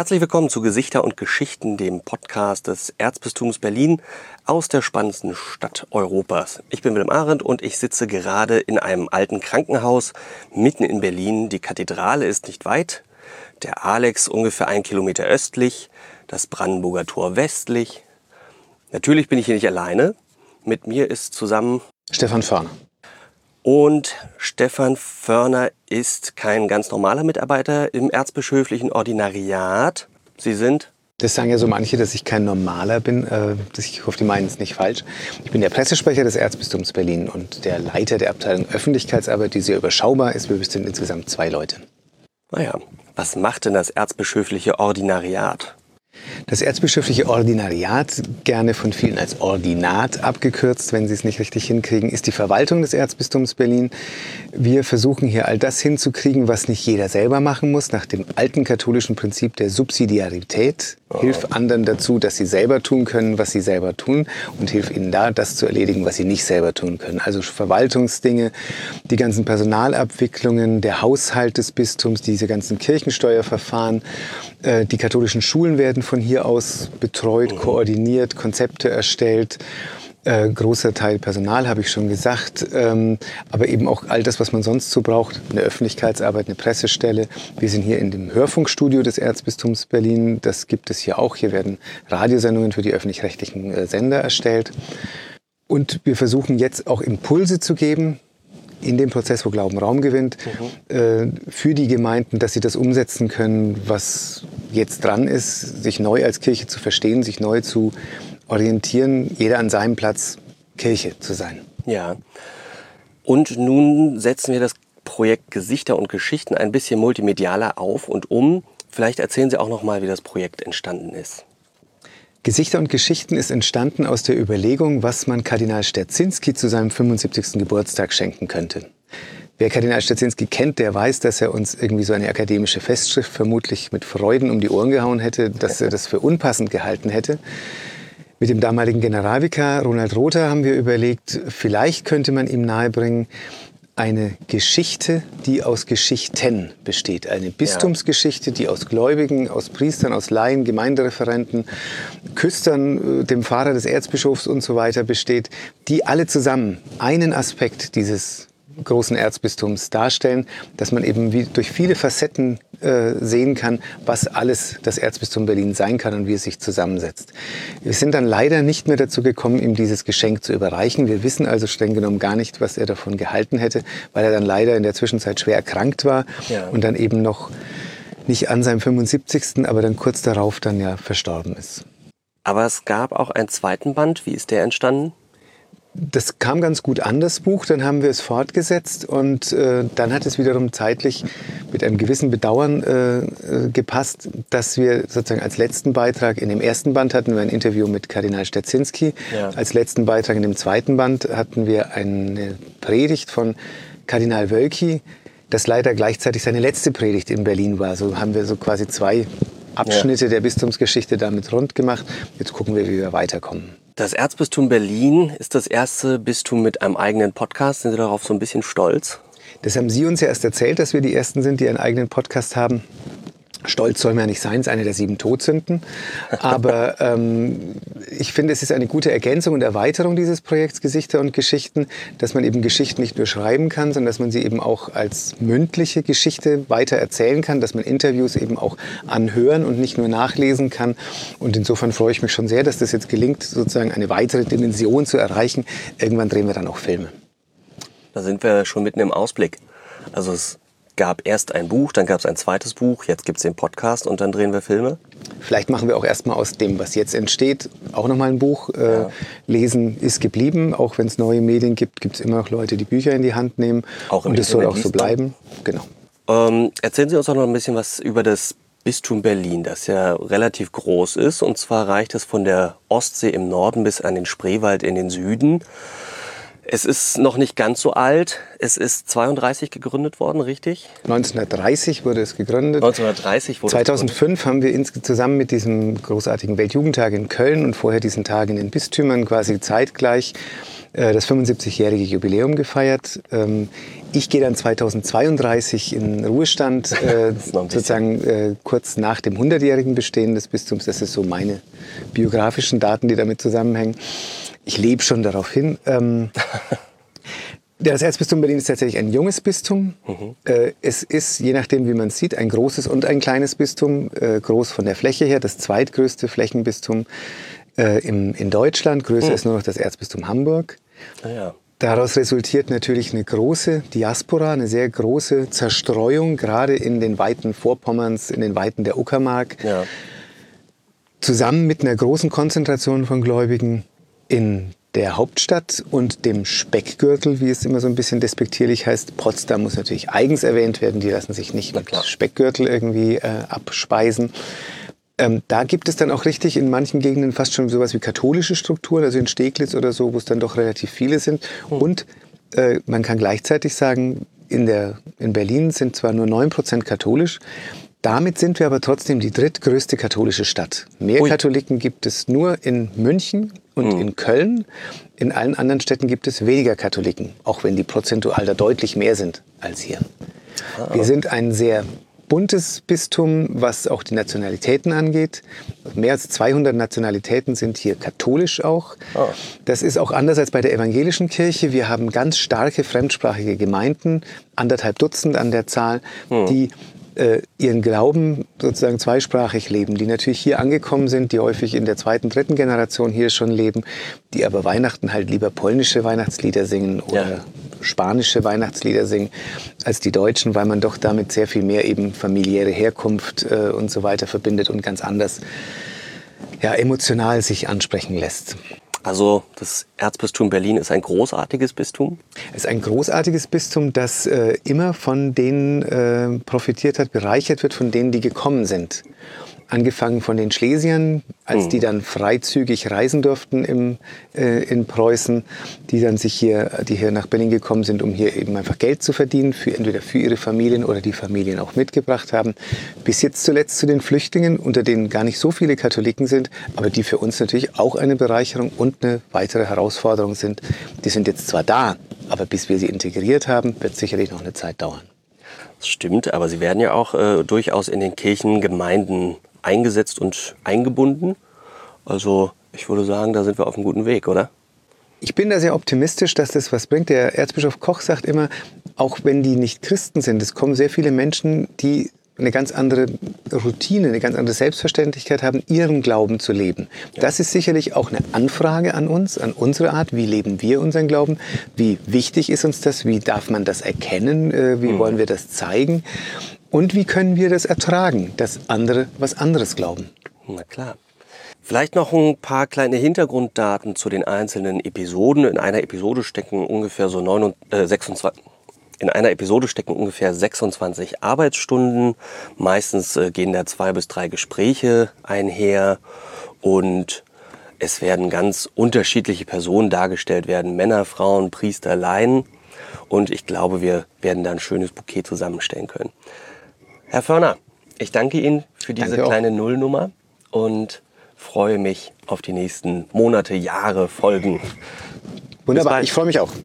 Herzlich willkommen zu Gesichter und Geschichten, dem Podcast des Erzbistums Berlin aus der spannendsten Stadt Europas. Ich bin Wilhelm Arendt und ich sitze gerade in einem alten Krankenhaus mitten in Berlin. Die Kathedrale ist nicht weit, der Alex ungefähr ein Kilometer östlich, das Brandenburger Tor westlich. Natürlich bin ich hier nicht alleine. Mit mir ist zusammen Stefan Förner. Und Stefan Förner ist kein ganz normaler Mitarbeiter im erzbischöflichen Ordinariat. Sie sind das sagen ja so manche, dass ich kein Normaler bin. Äh, ich hoffe, die meinen es nicht falsch. Ich bin der Pressesprecher des Erzbistums Berlin und der Leiter der Abteilung Öffentlichkeitsarbeit, die sehr überschaubar ist. Wir sind insgesamt zwei Leute. Naja, was macht denn das erzbischöfliche Ordinariat? Das erzbischöfliche Ordinariat, gerne von vielen als Ordinat abgekürzt, wenn Sie es nicht richtig hinkriegen, ist die Verwaltung des Erzbistums Berlin. Wir versuchen hier all das hinzukriegen, was nicht jeder selber machen muss, nach dem alten katholischen Prinzip der Subsidiarität. Hilf anderen dazu, dass sie selber tun können, was sie selber tun und hilf ihnen da, das zu erledigen, was sie nicht selber tun können. Also Verwaltungsdinge, die ganzen Personalabwicklungen, der Haushalt des Bistums, diese ganzen Kirchensteuerverfahren. Äh, die katholischen Schulen werden von hier aus betreut, koordiniert, Konzepte erstellt. Äh, großer Teil Personal, habe ich schon gesagt, ähm, aber eben auch all das, was man sonst so braucht, eine Öffentlichkeitsarbeit, eine Pressestelle. Wir sind hier in dem Hörfunkstudio des Erzbistums Berlin, das gibt es hier auch. Hier werden Radiosendungen für die öffentlich-rechtlichen äh, Sender erstellt. Und wir versuchen jetzt auch Impulse zu geben, in dem Prozess, wo Glauben Raum gewinnt, mhm. äh, für die Gemeinden, dass sie das umsetzen können, was jetzt dran ist, sich neu als Kirche zu verstehen, sich neu zu orientieren, jeder an seinem Platz Kirche zu sein. Ja. Und nun setzen wir das Projekt Gesichter und Geschichten ein bisschen multimedialer auf und um. Vielleicht erzählen Sie auch noch mal, wie das Projekt entstanden ist. Gesichter und Geschichten ist entstanden aus der Überlegung, was man Kardinal Sterzinski zu seinem 75. Geburtstag schenken könnte. Wer Kardinal Sterzinski kennt, der weiß, dass er uns irgendwie so eine akademische Festschrift vermutlich mit Freuden um die Ohren gehauen hätte, dass er das für unpassend gehalten hätte. Mit dem damaligen Generalvikar Ronald Rother haben wir überlegt, vielleicht könnte man ihm nahebringen, eine Geschichte, die aus Geschichten besteht. Eine Bistumsgeschichte, die aus Gläubigen, aus Priestern, aus Laien, Gemeindereferenten, Küstern, äh, dem Pfarrer des Erzbischofs und so weiter besteht, die alle zusammen einen Aspekt dieses großen Erzbistums darstellen, dass man eben wie durch viele Facetten äh, sehen kann, was alles das Erzbistum Berlin sein kann und wie es sich zusammensetzt. Wir sind dann leider nicht mehr dazu gekommen, ihm dieses Geschenk zu überreichen. Wir wissen also streng genommen gar nicht, was er davon gehalten hätte, weil er dann leider in der Zwischenzeit schwer erkrankt war ja. und dann eben noch nicht an seinem 75., aber dann kurz darauf dann ja verstorben ist. Aber es gab auch einen zweiten Band. Wie ist der entstanden? Das kam ganz gut an, das Buch. Dann haben wir es fortgesetzt und äh, dann hat es wiederum zeitlich mit einem gewissen Bedauern äh, äh, gepasst, dass wir sozusagen als letzten Beitrag in dem ersten Band hatten wir ein Interview mit Kardinal Stetzinski. Ja. Als letzten Beitrag in dem zweiten Band hatten wir eine Predigt von Kardinal Wölki, das leider gleichzeitig seine letzte Predigt in Berlin war. So haben wir so quasi zwei Abschnitte ja. der Bistumsgeschichte damit rund gemacht. Jetzt gucken wir, wie wir weiterkommen. Das Erzbistum Berlin ist das erste Bistum mit einem eigenen Podcast. Sind Sie darauf so ein bisschen stolz? Das haben Sie uns ja erst erzählt, dass wir die Ersten sind, die einen eigenen Podcast haben. Stolz soll man ja nicht sein, es ist eine der sieben Todsünden. Aber ähm, ich finde, es ist eine gute Ergänzung und Erweiterung dieses Projekts Gesichter und Geschichten, dass man eben Geschichten nicht nur schreiben kann, sondern dass man sie eben auch als mündliche Geschichte weiter erzählen kann, dass man Interviews eben auch anhören und nicht nur nachlesen kann. Und insofern freue ich mich schon sehr, dass das jetzt gelingt, sozusagen eine weitere Dimension zu erreichen. Irgendwann drehen wir dann auch Filme. Da sind wir schon mitten im Ausblick. Also es gab erst ein Buch, dann gab es ein zweites Buch, jetzt gibt es den Podcast und dann drehen wir Filme? Vielleicht machen wir auch erstmal aus dem, was jetzt entsteht, auch nochmal ein Buch. Äh, ja. Lesen ist geblieben. Auch wenn es neue Medien gibt, gibt es immer noch Leute, die Bücher in die Hand nehmen. Auch im und es soll auch so bleiben. Genau. Ähm, erzählen Sie uns auch noch ein bisschen was über das Bistum Berlin, das ja relativ groß ist. Und zwar reicht es von der Ostsee im Norden bis an den Spreewald in den Süden. Es ist noch nicht ganz so alt. Es ist 32 gegründet worden, richtig? 1930 wurde es gegründet. 1930 wurde 2005 haben wir zusammen mit diesem großartigen Weltjugendtag in Köln und vorher diesen Tag in den Bistümern quasi zeitgleich äh, das 75-jährige Jubiläum gefeiert. Ähm, ich gehe dann 2032 in Ruhestand, äh, sozusagen äh, kurz nach dem 100-jährigen Bestehen des Bistums. Das ist so meine biografischen Daten, die damit zusammenhängen. Ich lebe schon darauf hin. Ähm, das Erzbistum Berlin ist tatsächlich ein junges Bistum. Mhm. Äh, es ist, je nachdem, wie man sieht, ein großes und ein kleines Bistum. Äh, groß von der Fläche her, das zweitgrößte Flächenbistum äh, im, in Deutschland. Größer mhm. ist nur noch das Erzbistum Hamburg. Ah, ja. Daraus resultiert natürlich eine große Diaspora, eine sehr große Zerstreuung, gerade in den Weiten Vorpommerns, in den Weiten der Uckermark. Ja. Zusammen mit einer großen Konzentration von Gläubigen in der Hauptstadt und dem Speckgürtel, wie es immer so ein bisschen despektierlich heißt. Potsdam muss natürlich eigens erwähnt werden, die lassen sich nicht mit Speckgürtel irgendwie äh, abspeisen. Ähm, da gibt es dann auch richtig in manchen Gegenden fast schon sowas wie katholische Strukturen, also in Steglitz oder so, wo es dann doch relativ viele sind. Mhm. Und äh, man kann gleichzeitig sagen, in, der, in Berlin sind zwar nur 9% katholisch, damit sind wir aber trotzdem die drittgrößte katholische Stadt. Mehr Ui. Katholiken gibt es nur in München und mhm. in Köln. In allen anderen Städten gibt es weniger Katholiken, auch wenn die prozentual da deutlich mehr sind als hier. Ah. Wir sind ein sehr buntes Bistum, was auch die Nationalitäten angeht. Mehr als 200 Nationalitäten sind hier katholisch auch. Oh. Das ist auch anders als bei der evangelischen Kirche. Wir haben ganz starke fremdsprachige Gemeinden, anderthalb Dutzend an der Zahl, hm. die äh, ihren Glauben sozusagen zweisprachig leben, die natürlich hier angekommen sind, die häufig in der zweiten, dritten Generation hier schon leben, die aber Weihnachten halt lieber polnische Weihnachtslieder singen oder ja. spanische Weihnachtslieder singen als die Deutschen, weil man doch damit sehr viel mehr eben familiäre Herkunft äh, und so weiter verbindet und ganz anders ja, emotional sich ansprechen lässt. Also das Erzbistum Berlin ist ein großartiges Bistum? Es ist ein großartiges Bistum, das äh, immer von denen äh, profitiert hat, bereichert wird, von denen, die gekommen sind angefangen von den Schlesiern, als die mhm. dann freizügig reisen durften im, äh, in Preußen, die dann sich hier, die hier nach Berlin gekommen sind, um hier eben einfach Geld zu verdienen, für, entweder für ihre Familien oder die Familien auch mitgebracht haben, bis jetzt zuletzt zu den Flüchtlingen, unter denen gar nicht so viele Katholiken sind, aber die für uns natürlich auch eine Bereicherung und eine weitere Herausforderung sind. Die sind jetzt zwar da, aber bis wir sie integriert haben, wird sicherlich noch eine Zeit dauern. Das stimmt, aber sie werden ja auch äh, durchaus in den Kirchengemeinden eingesetzt und eingebunden. Also ich würde sagen, da sind wir auf einem guten Weg, oder? Ich bin da sehr optimistisch, dass das was bringt. Der Erzbischof Koch sagt immer, auch wenn die nicht Christen sind, es kommen sehr viele Menschen, die eine ganz andere Routine, eine ganz andere Selbstverständlichkeit haben, ihren Glauben zu leben. Das ist sicherlich auch eine Anfrage an uns, an unsere Art. Wie leben wir unseren Glauben? Wie wichtig ist uns das? Wie darf man das erkennen? Äh, wie mhm. wollen wir das zeigen? Und wie können wir das ertragen, dass andere was anderes glauben? Na klar. Vielleicht noch ein paar kleine Hintergrunddaten zu den einzelnen Episoden. In einer Episode stecken ungefähr so 9, äh, 26, in einer Episode stecken ungefähr 26 Arbeitsstunden. Meistens äh, gehen da zwei bis drei Gespräche einher und es werden ganz unterschiedliche Personen dargestellt werden. Männer, Frauen, Priester, Laien. Und ich glaube, wir werden da ein schönes Bouquet zusammenstellen können. Herr Förner, ich danke Ihnen für diese danke kleine Nullnummer und freue mich auf die nächsten Monate, Jahre, Folgen. Wunderbar, ich freue mich auch.